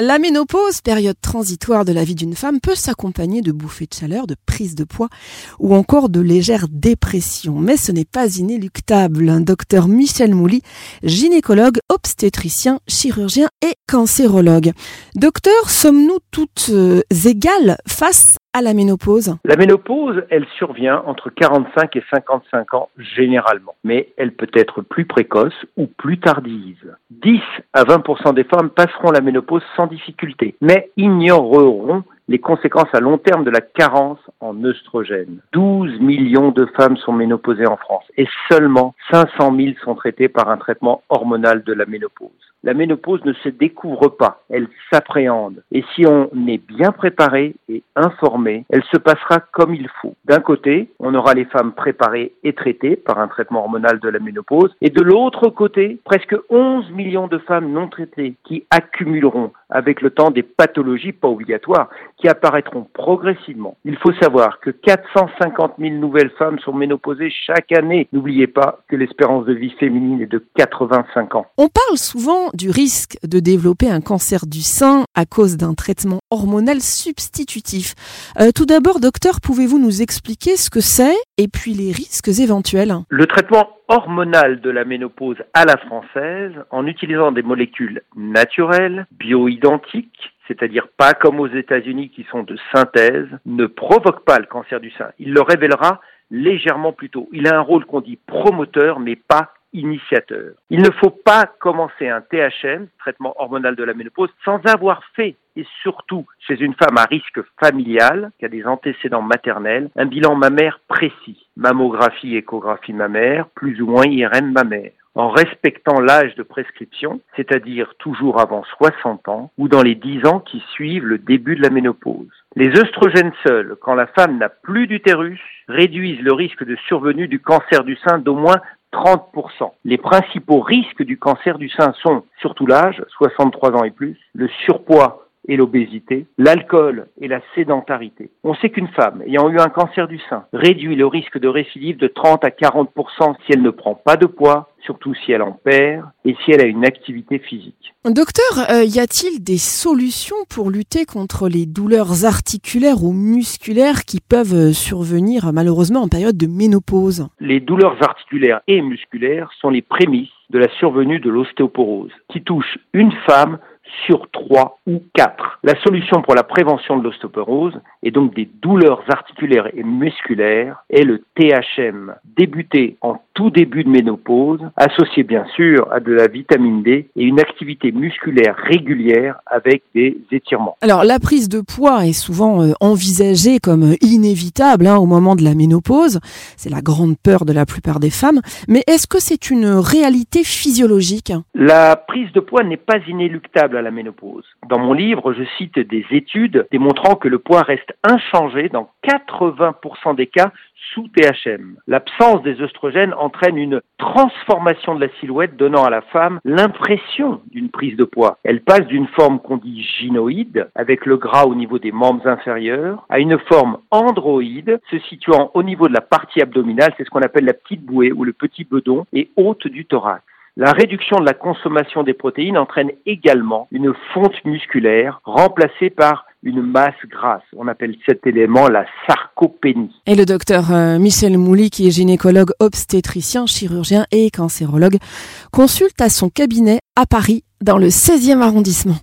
La ménopause, période transitoire de la vie d'une femme, peut s'accompagner de bouffées de chaleur, de prise de poids ou encore de légères dépressions. Mais ce n'est pas inéluctable. Docteur Michel Mouly, gynécologue, obstétricien, chirurgien et cancérologue. Docteur, sommes-nous toutes euh, égales face à la ménopause La ménopause, elle survient entre 45 et 55 ans généralement, mais elle peut être plus précoce ou plus tardive. 10 à 20% des femmes passeront la ménopause sans difficulté, mais ignoreront les conséquences à long terme de la carence en œstrogènes. 12 millions de femmes sont ménopausées en France et seulement 500 000 sont traitées par un traitement hormonal de la ménopause. La ménopause ne se découvre pas, elle s'appréhende. Et si on est bien préparé et informé, elle se passera comme il faut. D'un côté, on aura les femmes préparées et traitées par un traitement hormonal de la ménopause, et de l'autre côté, presque 11 millions de femmes non traitées qui accumuleront avec le temps des pathologies pas obligatoires qui apparaîtront progressivement. Il faut savoir que 450 000 nouvelles femmes sont ménopausées chaque année. N'oubliez pas que l'espérance de vie féminine est de 85 ans. On parle souvent du risque de développer un cancer du sein à cause d'un traitement hormonal substitutif. Euh, tout d'abord, docteur, pouvez-vous nous expliquer ce que c'est et puis les risques éventuels? Le traitement hormonal de la ménopause à la française, en utilisant des molécules naturelles, bioidentiques, c'est-à-dire pas comme aux États-Unis qui sont de synthèse, ne provoque pas le cancer du sein. Il le révélera légèrement plus tôt. Il a un rôle qu'on dit promoteur, mais pas initiateur. Il ne faut pas commencer un THM, traitement hormonal de la ménopause, sans avoir fait, et surtout chez une femme à risque familial, qui a des antécédents maternels, un bilan mammaire précis. Mammographie, échographie mammaire, plus ou moins IRM mammaire en respectant l'âge de prescription, c'est-à-dire toujours avant 60 ans ou dans les 10 ans qui suivent le début de la ménopause. Les œstrogènes seuls, quand la femme n'a plus d'utérus, réduisent le risque de survenue du cancer du sein d'au moins 30%. Les principaux risques du cancer du sein sont surtout l'âge, 63 ans et plus, le surpoids et l'obésité, l'alcool et la sédentarité. On sait qu'une femme ayant eu un cancer du sein réduit le risque de récidive de 30 à 40% si elle ne prend pas de poids, surtout si elle en perd et si elle a une activité physique. Docteur, euh, y a-t-il des solutions pour lutter contre les douleurs articulaires ou musculaires qui peuvent euh, survenir malheureusement en période de ménopause? Les douleurs articulaires et musculaires sont les prémices de la survenue de l'ostéoporose, qui touche une femme sur trois ou quatre. La solution pour la prévention de l'ostéoporose et donc des douleurs articulaires et musculaires est le THM, débuté en tout début de ménopause, associé bien sûr à de la vitamine D et une activité musculaire régulière avec des étirements. Alors la prise de poids est souvent euh, envisagée comme inévitable hein, au moment de la ménopause, c'est la grande peur de la plupart des femmes, mais est-ce que c'est une réalité physiologique? La prise de poids n'est pas inéluctable la ménopause. Dans mon livre, je cite des études démontrant que le poids reste inchangé dans 80% des cas sous THM. L'absence des œstrogènes entraîne une transformation de la silhouette donnant à la femme l'impression d'une prise de poids. Elle passe d'une forme qu'on dit gynoïde, avec le gras au niveau des membres inférieurs, à une forme androïde, se situant au niveau de la partie abdominale, c'est ce qu'on appelle la petite bouée ou le petit bedon, et haute du thorax. La réduction de la consommation des protéines entraîne également une fonte musculaire remplacée par une masse grasse. On appelle cet élément la sarcopénie. Et le docteur euh, Michel Mouly, qui est gynécologue obstétricien, chirurgien et cancérologue, consulte à son cabinet à Paris, dans le 16e arrondissement.